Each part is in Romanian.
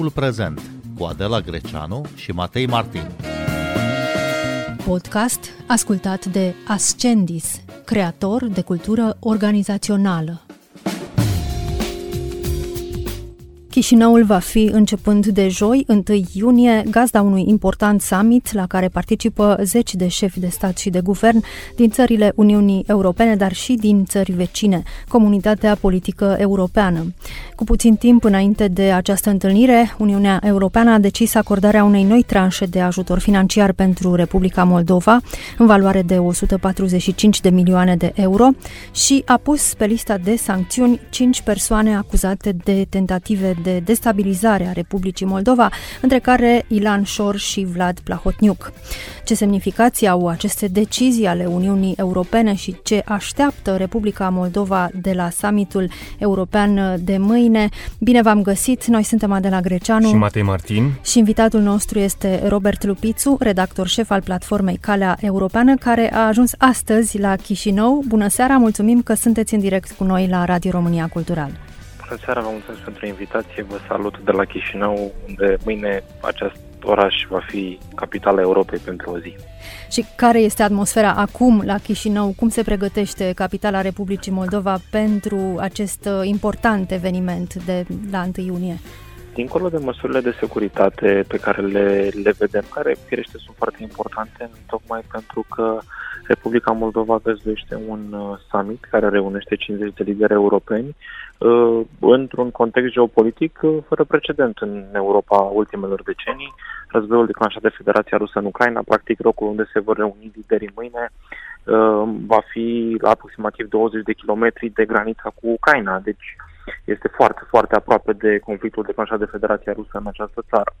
Timpul prezent cu Adela Greceanu și Matei Martin. Podcast ascultat de Ascendis, creator de cultură organizațională. Chișinăul va fi, începând de joi, 1 iunie, gazda unui important summit la care participă zeci de șefi de stat și de guvern din țările Uniunii Europene, dar și din țări vecine, comunitatea politică europeană. Cu puțin timp înainte de această întâlnire, Uniunea Europeană a decis acordarea unei noi tranșe de ajutor financiar pentru Republica Moldova, în valoare de 145 de milioane de euro, și a pus pe lista de sancțiuni cinci persoane acuzate de tentative de destabilizare a Republicii Moldova, între care Ilan Șor și Vlad Plahotniuc. Ce semnificații au aceste decizii ale Uniunii Europene și ce așteaptă Republica Moldova de la summitul european de mâine? Bine v-am găsit! Noi suntem Adela Greceanu și Matei Martin și invitatul nostru este Robert Lupițu, redactor șef al platformei Calea Europeană, care a ajuns astăzi la Chișinău. Bună seara, mulțumim că sunteți în direct cu noi la Radio România Cultural. Bună seara, vă mulțumesc pentru invitație. Vă salut de la Chișinău, unde mâine acest oraș va fi capitala Europei pentru o zi. Și care este atmosfera acum la Chișinău? Cum se pregătește capitala Republicii Moldova pentru acest uh, important eveniment de la 1 iunie? Dincolo de măsurile de securitate pe care le, le vedem, care firește sunt foarte importante, tocmai pentru că Republica Moldova găzduiește un uh, summit care reunește 50 de lideri europeni uh, într-un context geopolitic uh, fără precedent în Europa ultimelor decenii. Războiul declanșat de Federația Rusă în Ucraina, practic locul unde se vor reuni liderii mâine, va fi la aproximativ 20 de kilometri de granița cu Ucraina, deci este foarte, foarte aproape de conflictul declanșat de Federația Rusă în această țară.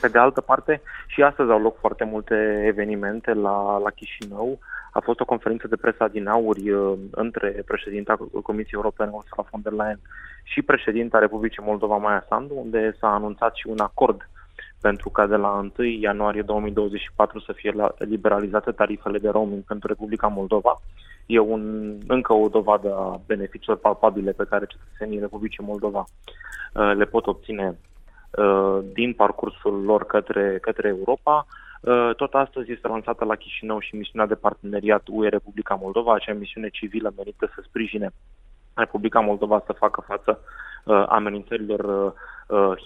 Pe de altă parte, și astăzi au loc foarte multe evenimente la, la Chișinău. A fost o conferință de presă din auri uh, între președinta Comisiei Europene, Ursula von der Leyen, și președinta Republicii Moldova, Maia Sandu, unde s-a anunțat și un acord pentru ca de la 1 ianuarie 2024 să fie liberalizate tarifele de roaming pentru Republica Moldova. E un, încă o dovadă a beneficiilor palpabile pe care cetățenii Republicii Moldova uh, le pot obține Uh, din parcursul lor către, către Europa. Uh, tot astăzi este lansată la Chișinău și misiunea de parteneriat UE Republica Moldova, acea misiune civilă merită să sprijine Republica Moldova să facă față uh, amenințărilor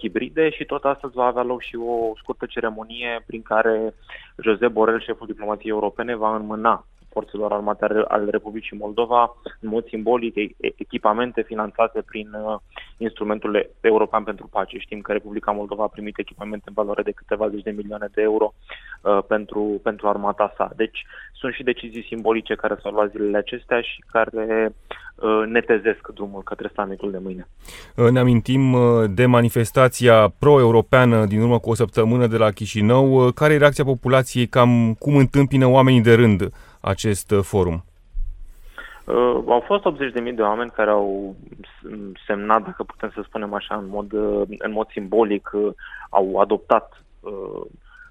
hibride și tot astăzi va avea loc și o scurtă ceremonie prin care Josep Borel, șeful diplomației europene, va înmâna forțelor armate ale Republicii Moldova, în mod simbolic, echipamente finanțate prin uh, instrumentul european pentru pace. Știm că Republica Moldova a primit echipamente în valoare de câteva zeci de milioane de euro uh, pentru, pentru armata sa. Deci sunt și decizii simbolice care s-au luat zilele acestea și care uh, netezesc drumul către summitul de mâine. Uh, ne amintim uh, de manifestația pro-europeană din urmă cu o săptămână de la Chișinău. Care e reacția populației? Cam cum întâmpină oamenii de rând acest uh, forum? Uh, au fost 80.000 de oameni care au semnat, dacă putem să spunem așa, în mod, uh, în mod simbolic, uh, au adoptat uh,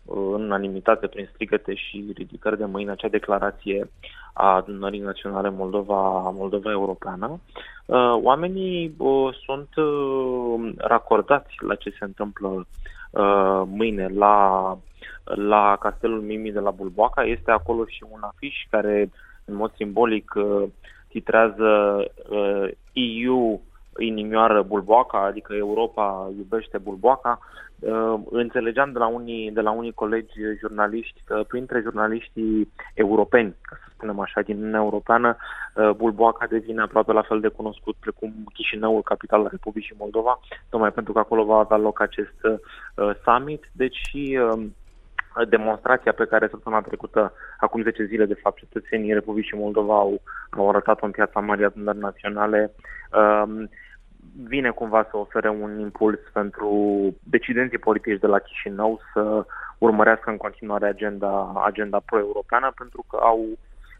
în unanimitate prin strigăte și ridicări de mâini acea declarație a adunării naționale Moldova, Moldova Europeană. Uh, oamenii uh, sunt uh, racordați la ce se întâmplă uh, mâine la la Castelul Mimi de la Bulboaca. Este acolo și un afiș care, în mod simbolic, uh, titrează uh, EU inimioară Bulboaca, adică Europa iubește Bulboaca. Uh, înțelegeam de la unii, de la unii colegi jurnaliști că printre jurnaliștii europeni, ca să spunem așa, din Uniunea Europeană, Bulboaca devine aproape la fel de cunoscut precum Chișinăul, capitala Republicii Moldova, tocmai pentru că acolo va avea loc acest summit. Deci și demonstrația pe care săptămâna trecută, acum 10 zile, de fapt, cetățenii Republicii Moldova au, au arătat-o în piața Marii Adunări Naționale, um, vine cumva să ofere un impuls pentru decidenții politici de la Chișinău să urmărească în continuare agenda, agenda pro-europeană, pentru că au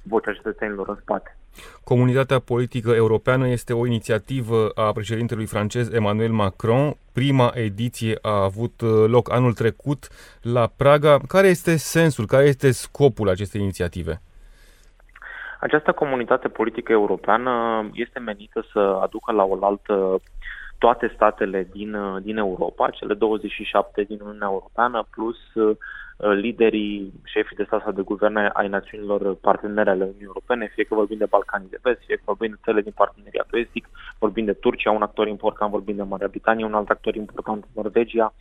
vocea cetățenilor în spate. Comunitatea politică europeană este o inițiativă a președintelui francez Emmanuel Macron. Prima ediție a avut uh, loc anul trecut la Praga. Care este sensul, care este scopul acestei inițiative? Această comunitate politică europeană este menită să aducă la oaltă toate statele din, uh, din Europa, cele 27 din Uniunea Europeană, plus uh, liderii, șefii de stat sau de guverne ai națiunilor partenere ale Uniunii Europene, fie că vorbim de Balcanii de Vest, fie că vorbim de țările din parteneriatul estic, vorbim de Turcia, un actor important, vorbim de Marea Britanie, un alt actor important, Norvegia,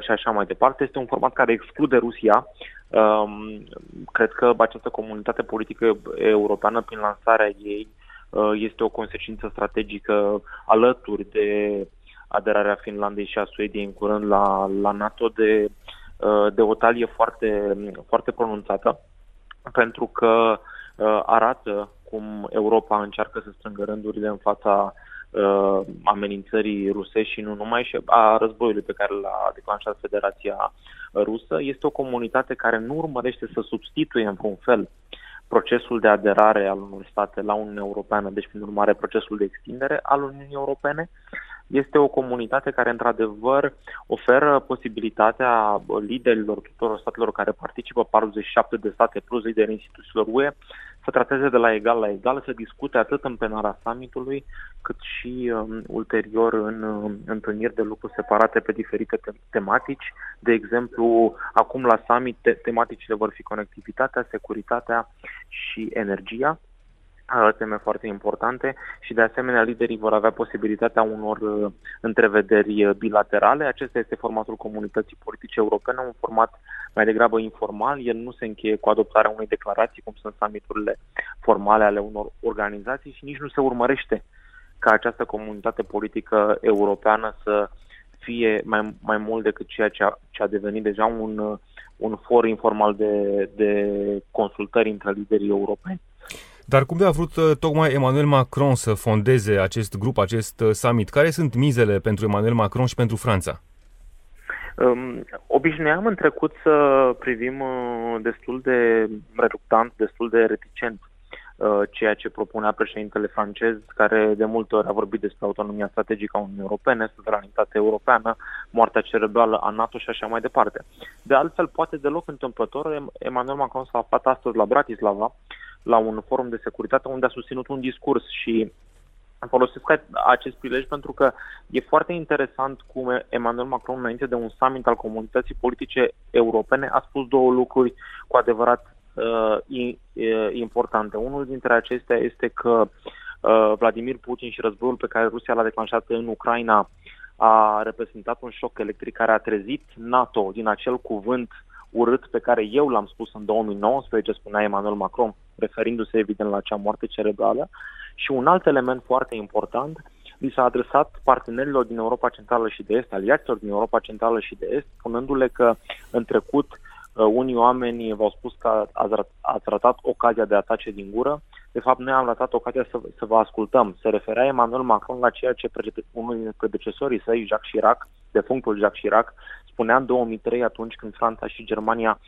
și așa mai departe. Este un format care exclude Rusia. Um, cred că această comunitate politică europeană, prin lansarea ei, Uh, este o consecință strategică alături de aderarea Finlandei și a Suediei în curând la, la NATO de, uh, de o talie foarte, foarte pronunțată, pentru că uh, arată cum Europa încearcă să strângă rândurile în fața amenințării rusești și nu numai, și a războiului pe care l-a declanșat Federația Rusă. Este o comunitate care nu urmărește să substituie în vreun fel procesul de aderare al unor state la Uniunea Europeană, deci prin urmare procesul de extindere al Uniunii Europene, este o comunitate care într-adevăr oferă posibilitatea liderilor tuturor statelor care participă, 47 de state plus lideri instituțiilor UE, să trateze de la egal la egal, să discute atât în plenara summitului, cât și um, ulterior în um, întâlniri de lucru separate pe diferite te- tematici. De exemplu, acum la summit te- tematicile vor fi conectivitatea, securitatea și energia teme foarte importante și de asemenea liderii vor avea posibilitatea unor uh, întrevederi uh, bilaterale. Acesta este formatul comunității politice europene, un format mai degrabă informal. El nu se încheie cu adoptarea unei declarații, cum sunt summiturile formale ale unor organizații și nici nu se urmărește ca această comunitate politică europeană să fie mai, mai mult decât ceea ce a, ce a devenit deja un, uh, un for informal de, de consultări între liderii europeni. Dar cum a vrut uh, tocmai Emmanuel Macron să fondeze acest grup, acest uh, summit? Care sunt mizele pentru Emmanuel Macron și pentru Franța? Um, obișnuiam în trecut să privim uh, destul de reductant, destul de reticent uh, ceea ce propunea președintele francez, care de multe ori a vorbit despre autonomia strategică a Uniunii Europene, suveranitate europeană, moartea cerebrală a NATO și așa mai departe. De altfel, poate deloc întâmplător, Emmanuel Macron s-a aflat astăzi la Bratislava, la un forum de securitate unde a susținut un discurs și folosesc acest prilej pentru că e foarte interesant cum Emmanuel Macron, înainte de un summit al comunității politice europene, a spus două lucruri cu adevărat uh, importante. Unul dintre acestea este că uh, Vladimir Putin și războiul pe care Rusia l-a declanșat în Ucraina a reprezentat un șoc electric care a trezit NATO din acel cuvânt urât pe care eu l-am spus în 2019, spunea Emmanuel Macron, referindu-se evident la acea moarte cerebrală. Și un alt element foarte important, li s-a adresat partenerilor din Europa Centrală și de Est, aliaților din Europa Centrală și de Est, spunându-le că în trecut uh, unii oameni v-au spus că ați, ați ratat ocazia de a tace din gură. De fapt, noi am ratat ocazia să, să vă ascultăm. Se referea Emmanuel Macron la ceea ce unul dintre predecesorii săi, Jacques Chirac, defunctul Jacques Chirac, spunea în 2003 atunci când Franța și Germania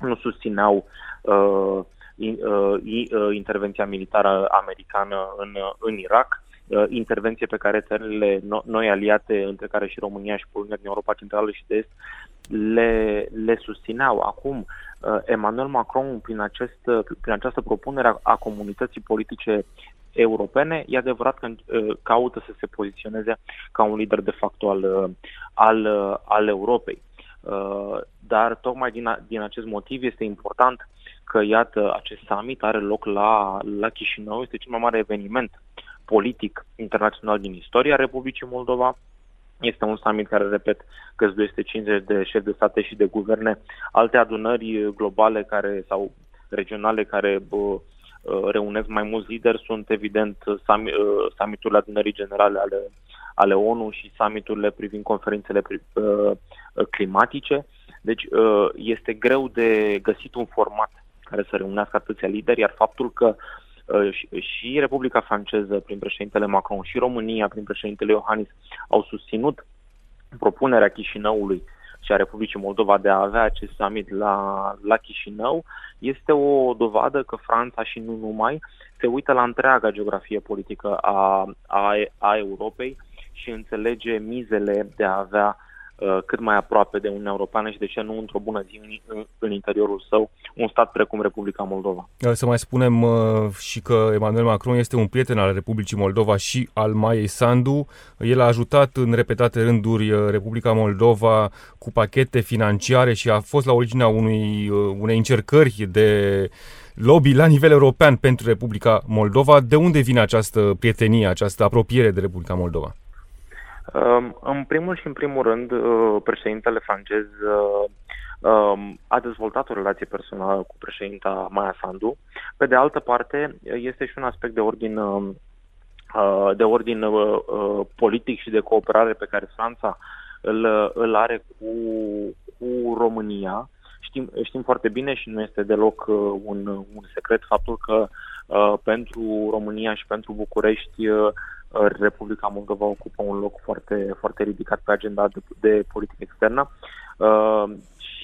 nu susțineau uh, uh, uh, intervenția militară americană în, în Irak, uh, intervenție pe care țările no, noi aliate, între care și România și Polonia din Europa Centrală și de Est, le, le susțineau. Acum, uh, Emmanuel Macron, prin, acest, prin această propunere a, a comunității politice europene, e adevărat că uh, caută să se poziționeze ca un lider de facto al, uh, al, uh, al Europei. Dar tocmai din, din acest motiv este important că, iată, acest summit are loc la, la Chișinău, este cel mai mare eveniment politic internațional din istoria Republicii Moldova. Este un summit care, repet, găzduiește 50 de șefi de state și de guverne, alte adunări globale care sau regionale care bă, Uh, reunesc mai mulți lideri sunt evident uh, summiturile adunării generale ale, ale ONU și summiturile privind conferințele uh, climatice. Deci este greu de găsit un format care să reunească atâția lideri, iar faptul că și Republica Franceză prin președintele Macron și România prin președintele Iohannis au susținut propunerea Chișinăului și a Republicii Moldova de a avea acest summit la, la Chișinău. Este o dovadă că Franța și nu numai se uită la întreaga geografie politică a, a, a Europei și înțelege mizele de a avea uh, cât mai aproape de Uniunea Europeană și de ce nu într-o bună zi în, în interiorul său un stat precum Republica Moldova. Să mai spunem și că Emmanuel Macron este un prieten al Republicii Moldova și al Maiei Sandu. El a ajutat în repetate rânduri Republica Moldova cu pachete financiare și a fost la originea unui, unei încercări de lobby la nivel european pentru Republica Moldova. De unde vine această prietenie, această apropiere de Republica Moldova? Um, în primul și în primul rând, uh, președintele francez uh, um, a dezvoltat o relație personală cu președinta Maia Sandu. Pe de altă parte, este și un aspect de ordin um, uh, de ordin politic și de cooperare pe care Franța îl, îl are cu, cu România. Știm, știm foarte bine și nu este deloc un, un secret faptul că uh, pentru România și pentru București uh, Republica Moldova ocupă un loc foarte, foarte ridicat pe agenda de, de politică externă. Uh,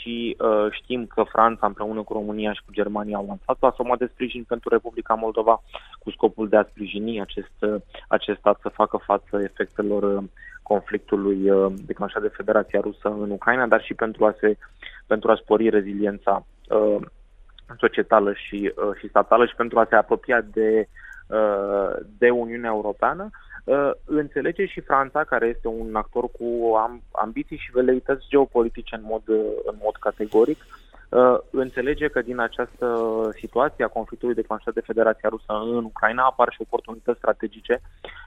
și uh, știm că Franța împreună cu România și cu Germania au lansat o asumă de sprijin pentru Republica Moldova cu scopul de a sprijini acest, uh, acest stat să facă față efectelor uh, conflictului uh, declanșat de Federația Rusă în Ucraina, dar și pentru a, se, pentru a spori reziliența uh, societală și, uh, și statală și pentru a se apropia de Uh, de Uniunea Europeană, uh, înțelege și Franța, care este un actor cu ambiții și veleități geopolitice în mod, în mod categoric, uh, înțelege că din această situație a conflictului declanșat de Federația Rusă în Ucraina apar și oportunități strategice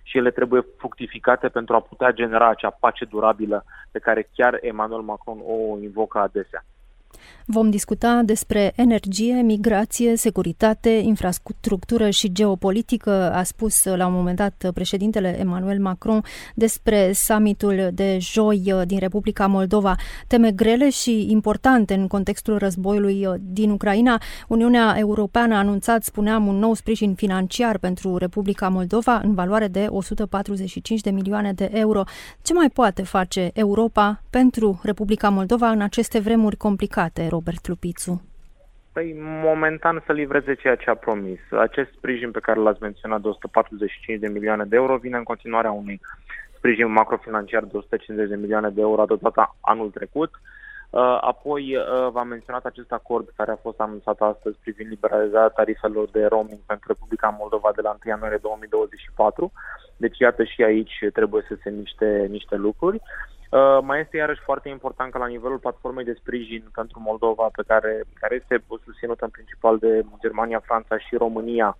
și ele trebuie fructificate pentru a putea genera acea pace durabilă pe care chiar Emmanuel Macron o invocă adesea. Vom discuta despre energie, migrație, securitate, infrastructură și geopolitică, a spus la un moment dat președintele Emmanuel Macron despre summitul de joi din Republica Moldova. Teme grele și importante în contextul războiului din Ucraina. Uniunea Europeană a anunțat, spuneam, un nou sprijin financiar pentru Republica Moldova în valoare de 145 de milioane de euro. Ce mai poate face Europa pentru Republica Moldova în aceste vremuri complicate? Robert Lupițu? Păi, momentan să livreze ceea ce a promis. Acest sprijin pe care l-ați menționat de 145 de milioane de euro vine în continuarea unui sprijin macrofinanciar de 150 de milioane de euro adoptat anul trecut. Uh, apoi uh, v-am menționat acest acord care a fost anunțat astăzi privind liberalizarea tarifelor de roaming pentru Republica Moldova de la 1 ianuarie 2024. Deci iată și aici trebuie să se niște, niște lucruri. Uh, mai este iarăși foarte important că la nivelul platformei de sprijin pentru Moldova, pe care, care este susținută în principal de Germania, Franța și România,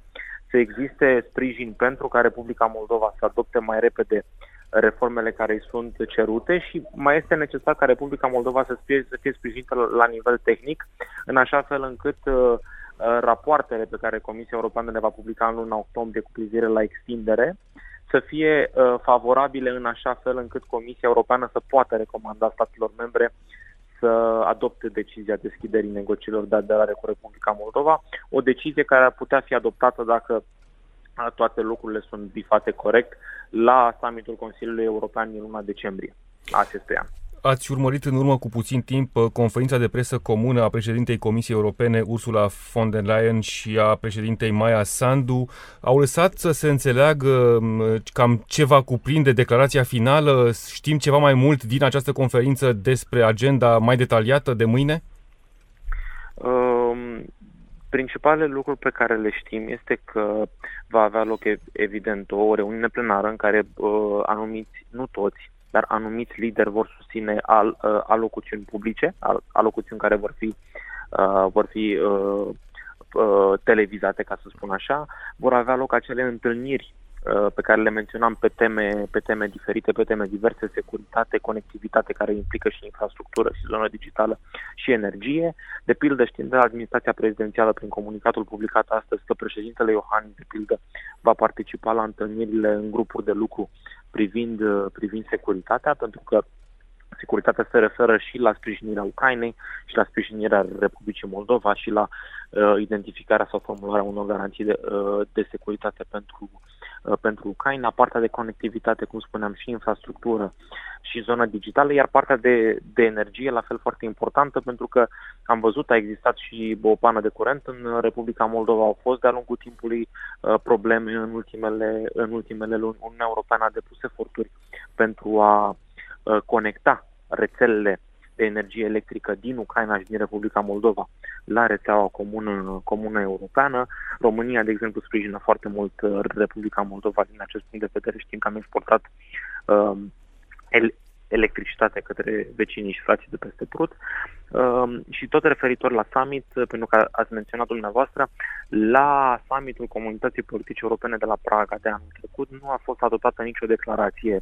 să existe sprijin pentru ca Republica Moldova să adopte mai repede reformele care îi sunt cerute și mai este necesar ca Republica Moldova să fie, să fie sprijinită la nivel tehnic, în așa fel încât uh, uh rapoartele pe care Comisia Europeană le va publica în luna octombrie cu privire la extindere să fie uh, favorabile în așa fel încât Comisia Europeană să poată recomanda statelor membre să adopte decizia deschiderii negocierilor de aderare cu Republica Moldova, o decizie care ar putea fi adoptată dacă uh, toate lucrurile sunt bifate corect la summitul Consiliului European din luna decembrie acestui an. Ați urmărit în urmă cu puțin timp uh, conferința de presă comună a președintei Comisiei Europene Ursula von der Leyen și a președintei Maya Sandu. Au lăsat să se înțeleagă um, cam ce va cuprinde declarația finală. Știm ceva mai mult din această conferință despre agenda mai detaliată de mâine? Um, principalele lucruri pe care le știm este că va avea loc evident o reuniune plenară în care uh, anumiți, nu toți, dar anumiți lideri vor susține al, uh, alocuțiuni publice, al, alocuțiuni care vor fi, uh, vor fi uh, uh, televizate, ca să spun așa, vor avea loc acele întâlniri uh, pe care le menționam pe teme, pe teme diferite, pe teme diverse, securitate, conectivitate care implică și infrastructură și zonă digitală și energie. De pildă, știm de la administrația prezidențială prin comunicatul publicat astăzi că președintele Iohannis, de pildă, va participa la întâlnirile în grupuri de lucru privind, uh, privind securitatea, pentru că securitatea se referă și la sprijinirea Ucrainei și la sprijinirea Republicii Moldova și la uh, identificarea sau formularea unor garanții de, uh, de securitate pentru, uh, pentru Ucraina, partea de conectivitate, cum spuneam, și infrastructură și zona digitală, iar partea de, de energie, la fel foarte importantă, pentru că am văzut, a existat și o pană de curent în Republica Moldova, au fost de-a lungul timpului uh, probleme în ultimele, în ultimele luni. Uniunea Europeană a depus eforturi pentru a uh, conecta rețelele de energie electrică din Ucraina și din Republica Moldova la rețeaua comună, comună europeană. România, de exemplu, sprijină foarte mult Republica Moldova din acest punct de vedere. Știm că am exportat uh, electricitate către vecinii și frații de peste Prut. Uh, și tot referitor la summit, pentru că ați menționat dumneavoastră, la summitul Comunității Politice Europene de la Praga de anul trecut nu a fost adoptată nicio declarație uh,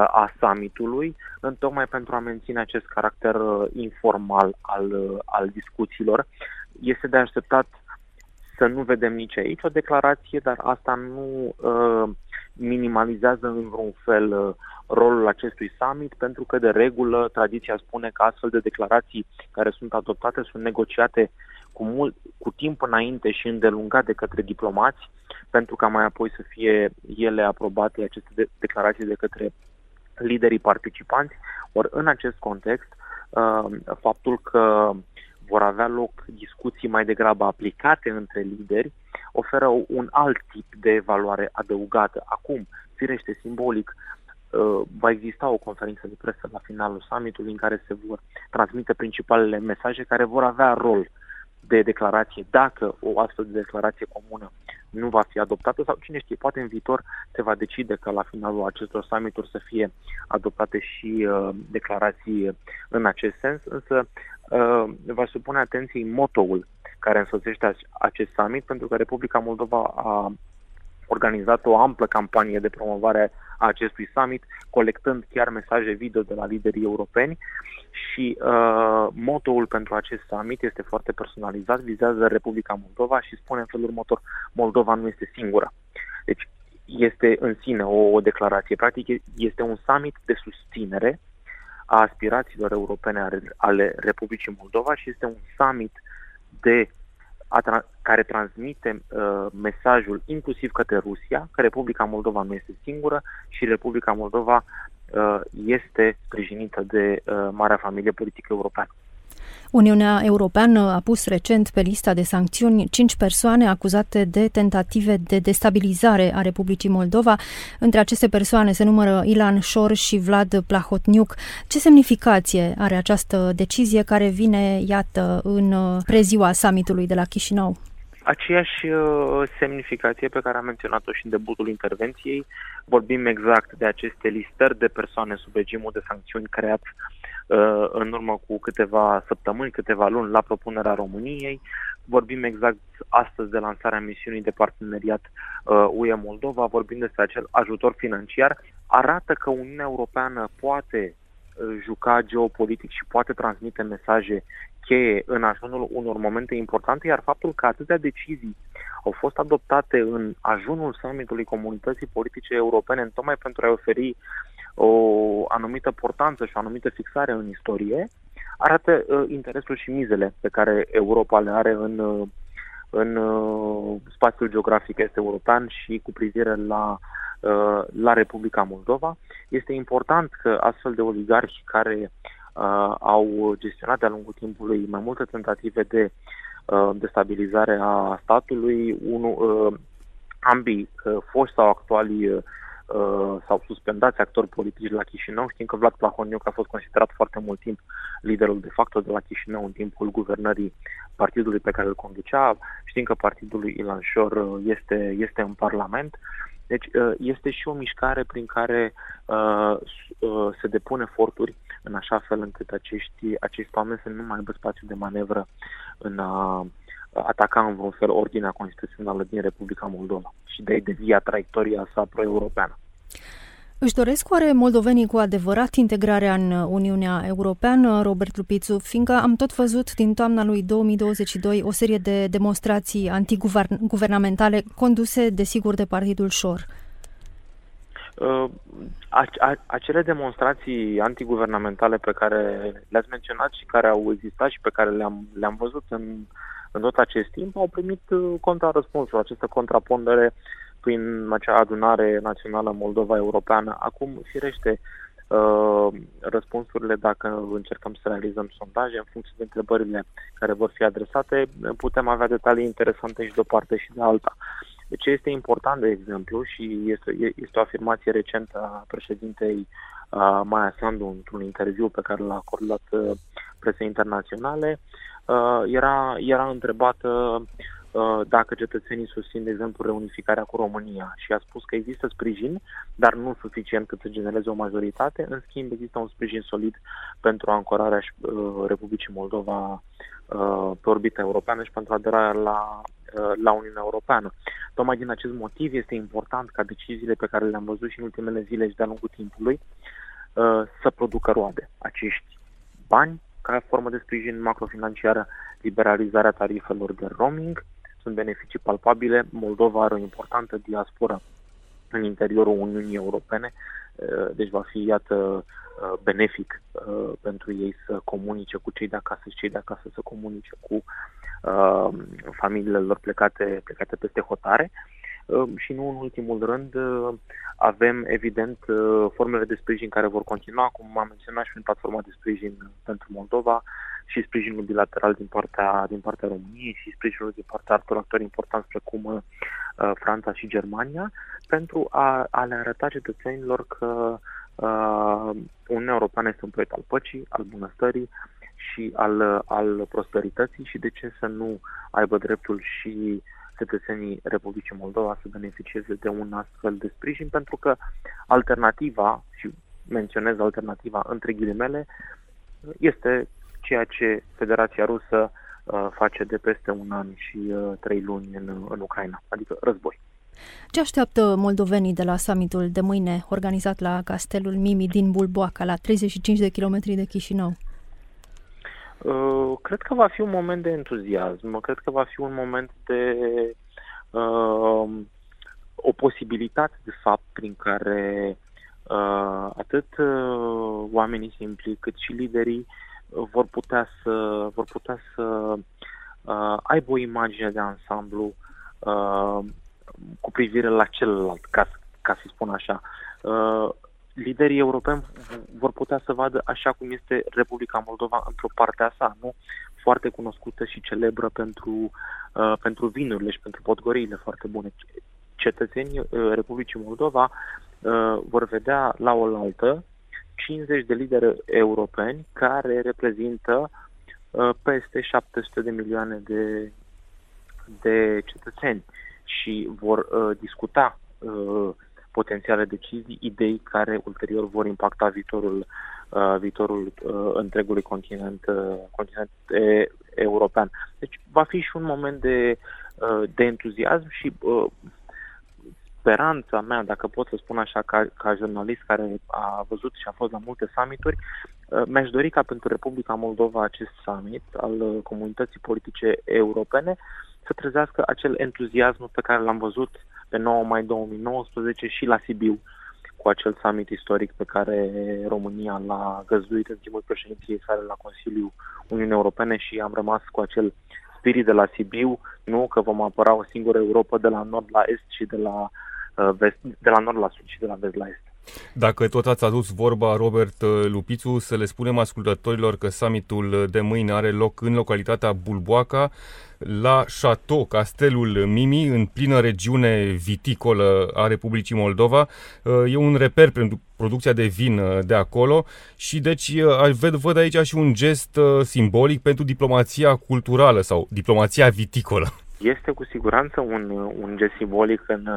a summitului, tocmai pentru a menține acest caracter uh, informal al, uh, al discuțiilor. Este de așteptat să nu vedem nici aici o declarație, dar asta nu uh, minimalizează în vreun fel uh, rolul acestui summit, pentru că de regulă tradiția spune că astfel de declarații care sunt adoptate sunt negociate cu, mult, cu timp înainte și îndelungat de către diplomați, pentru ca mai apoi să fie ele aprobate, aceste de- declarații de către liderii participanți. Ori în acest context, uh, faptul că vor avea loc discuții mai degrabă aplicate între lideri, oferă un alt tip de evaluare adăugată. Acum, firește simbolic, uh, va exista o conferință de presă la finalul summitului în care se vor transmite principalele mesaje care vor avea rol de declarație, dacă o astfel de declarație comună nu va fi adoptată sau cine știe, poate în viitor se va decide că la finalul acestor summituri să fie adoptate și uh, declarații în acest sens, însă uh, va supune atenției motoul care însoțește acest summit, pentru că Republica Moldova a organizat o amplă campanie de promovare a acestui summit, colectând chiar mesaje video de la liderii europeni și uh, motoul pentru acest summit este foarte personalizat, vizează Republica Moldova și spune în felul următor, Moldova nu este singură. Deci este în sine o, o declarație. Practic este un summit de susținere a aspirațiilor europene ale Republicii Moldova și este un summit de a tra- care transmite uh, mesajul inclusiv către Rusia că Republica Moldova nu este singură și Republica Moldova uh, este sprijinită de uh, marea familie politică europeană. Uniunea Europeană a pus recent pe lista de sancțiuni cinci persoane acuzate de tentative de destabilizare a Republicii Moldova. Între aceste persoane se numără Ilan Șor și Vlad Plahotniuc. Ce semnificație are această decizie care vine, iată, în preziua summitului de la Chișinău? Aceeași uh, semnificație pe care am menționat-o și în debutul intervenției. Vorbim exact de aceste listări de persoane sub regimul de sancțiuni creat uh, în urmă cu câteva săptămâni, câteva luni la propunerea României. Vorbim exact astăzi de lansarea misiunii de parteneriat uh, UE Moldova, vorbim despre acel ajutor financiar. Arată că Uniunea Europeană poate uh, juca geopolitic și poate transmite mesaje cheie în ajunul unor momente importante, iar faptul că atâtea decizii au fost adoptate în ajunul summitului comunității politice europene, tocmai pentru a oferi o anumită portanță și o anumită fixare în istorie, arată uh, interesul și mizele pe care Europa le are în, uh, în uh, spațiul geografic este european și cu privire la, uh, la Republica Moldova. Este important că astfel de oligarhi care uh, au gestionat de-a lungul timpului mai multe tentative de uh, destabilizare a statului, Unu, uh, ambii, uh, foști sau actuali uh, sau suspendați actori politici la Chișinău. Știm că Vlad Plahoniuc a fost considerat foarte mult timp liderul de facto de la Chișinău în timpul guvernării partidului pe care îl conducea. Știm că partidul lui Ilan Șor uh, este, este în Parlament. Deci uh, este și o mișcare prin care uh, uh, se depun eforturi în așa fel încât acești, acești oameni să nu mai aibă spațiu de manevră în a ataca în vreun fel ordinea constituțională din Republica Moldova și de a-i devia traiectoria sa pro-europeană. Își doresc oare moldovenii cu adevărat integrarea în Uniunea Europeană, Robert Lupițu, fiindcă am tot văzut din toamna lui 2022 o serie de demonstrații antiguvernamentale conduse, desigur, de Partidul Șor. Uh, acele demonstrații antiguvernamentale pe care le-ați menționat și care au existat și pe care le-am, le-am văzut în, în tot acest timp au primit uh, contrarăspunsul, această contrapondere prin acea adunare națională Moldova Europeană. Acum, firește, uh, răspunsurile, dacă încercăm să realizăm sondaje în funcție de întrebările care vor fi adresate, putem avea detalii interesante și de o parte și de alta. Ce este important, de exemplu, și este, este o afirmație recentă a președintei uh, Maia Sandu într-un interviu pe care l-a acordat uh, presei internaționale, uh, era, era întrebată uh, dacă cetățenii susțin, de exemplu, reunificarea cu România și a spus că există sprijin, dar nu suficient cât să genereze o majoritate. În schimb, există un sprijin solid pentru ancorarea uh, Republicii Moldova uh, pe orbita europeană și pentru aderarea la, uh, la Uniunea Europeană. Tocmai din acest motiv este important ca deciziile pe care le-am văzut și în ultimele zile și de-a lungul timpului uh, să producă roade. Acești bani ca formă de sprijin macrofinanciară, liberalizarea tarifelor de roaming, sunt beneficii palpabile. Moldova are o importantă diasporă în interiorul Uniunii Europene, uh, deci va fi, iată, uh, benefic pentru ei să comunice cu cei de acasă și cei de acasă să comunice cu familiile lor plecate, plecate peste hotare. Ehm, și nu în ultimul rând ehm, avem evident ehm, formele de sprijin care vor continua, cum am menționat și prin platforma de sprijin pentru Moldova și sprijinul bilateral din partea, din partea României și sprijinul din partea altor actori importanți precum uh, Franța și Germania pentru a, a le arăta cetățenilor că uh, Uniunea Europeană este un proiect al păcii, al bunăstării și al, al prosperității și de ce să nu aibă dreptul și cetățenii Republicii Moldova să beneficieze de un astfel de sprijin, pentru că alternativa, și menționez alternativa între ghilimele, este ceea ce Federația Rusă uh, face de peste un an și uh, trei luni în, în Ucraina, adică război. Ce așteaptă moldovenii de la summitul de mâine organizat la Castelul Mimi din Bulboaca, la 35 de kilometri de Chișinău? Uh, cred că va fi un moment de entuziasm, cred că va fi un moment de uh, o posibilitate, de fapt, prin care uh, atât uh, oamenii simpli cât și liderii uh, vor putea să, vor putea să uh, aibă o imagine de ansamblu uh, cu privire la celălalt, ca, ca să spun așa. Uh, liderii europeni vor putea să vadă așa cum este Republica Moldova într-o parte a sa, nu? Foarte cunoscută și celebră pentru, uh, pentru vinurile și pentru potgoriile foarte bune. Cetățenii uh, Republicii Moldova uh, vor vedea la oaltă 50 de lideri europeni care reprezintă uh, peste 700 de milioane de, de cetățeni și vor uh, discuta uh, potențiale decizii, idei care ulterior vor impacta viitorul, uh, viitorul uh, întregului continent, uh, continent e, european. Deci va fi și un moment de, uh, de entuziasm și uh, speranța mea, dacă pot să spun așa, ca, ca jurnalist care a văzut și a fost la multe summituri, uh, mi-aș dori ca pentru Republica Moldova acest summit al uh, comunității politice europene să trezească acel entuziasm pe care l-am văzut pe 9 mai 2019 și la Sibiu cu acel summit istoric pe care România l-a găzduit în timpul președinției sale la Consiliul Uniunii Europene și am rămas cu acel spirit de la Sibiu, nu că vom apăra o singură Europa de la nord la est și de la, uh, vest, de la nord la sud și de la vest la est. Dacă tot ați adus vorba, Robert uh, Lupițu, să le spunem ascultătorilor că summitul de mâine are loc în localitatea Bulboaca, la Chateau, castelul Mimi, în plină regiune viticolă a Republicii Moldova. Uh, e un reper pentru producția de vin uh, de acolo și deci văd, văd aici și un gest simbolic pentru diplomația culturală sau diplomația viticolă. Este cu siguranță un, un gest simbolic în,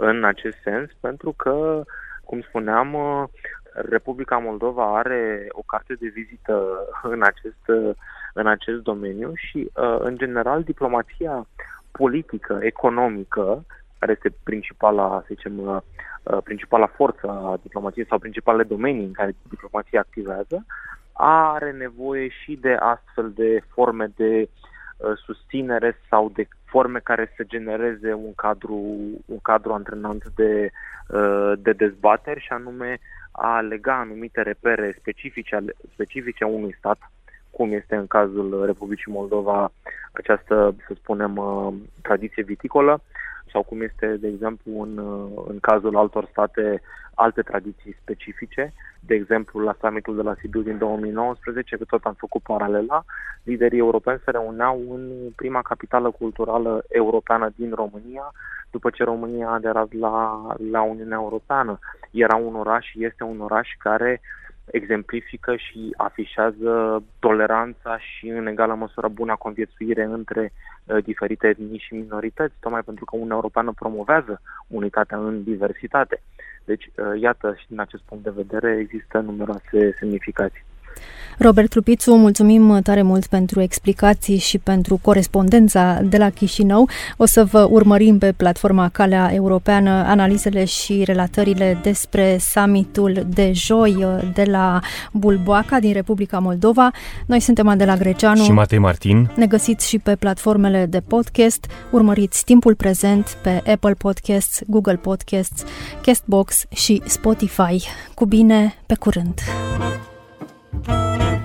în acest sens, pentru că cum spuneam, uh, Republica Moldova are o carte de vizită în acest, uh, în acest domeniu și, uh, în general, diplomația politică, economică, care este principala, să zicem, principala forță a diplomației sau principalele domenii în care diplomația activează, are nevoie și de astfel de forme de susținere sau de forme care să genereze un cadru, un cadru antrenant de, uh, de dezbateri și anume a lega anumite repere specifice, specifice unui stat, cum este în cazul Republicii Moldova această, să spunem, uh, tradiție viticolă sau cum este, de exemplu, în, în cazul altor state, alte tradiții specifice. De exemplu, la summitul de la Sibiu din 2019, că tot am făcut paralela, liderii europeni se reuneau în prima capitală culturală europeană din România, după ce România a aderat la, la Uniunea Europeană. Era un oraș și este un oraș care exemplifică și afișează toleranța și în egală măsură buna conviețuire între uh, diferite etnii și minorități, tocmai pentru că Uniunea Europeană promovează unitatea în diversitate. Deci, uh, iată, și din acest punct de vedere există numeroase semnificații. Robert Trupițu, mulțumim tare mult pentru explicații și pentru corespondența de la Chișinău. O să vă urmărim pe platforma Calea Europeană analizele și relatările despre summitul de joi de la Bulboaca din Republica Moldova. Noi suntem Adela Greceanu și Matei Martin. Ne găsiți și pe platformele de podcast. Urmăriți timpul prezent pe Apple Podcasts, Google Podcasts, Castbox și Spotify. Cu bine, pe curând! Música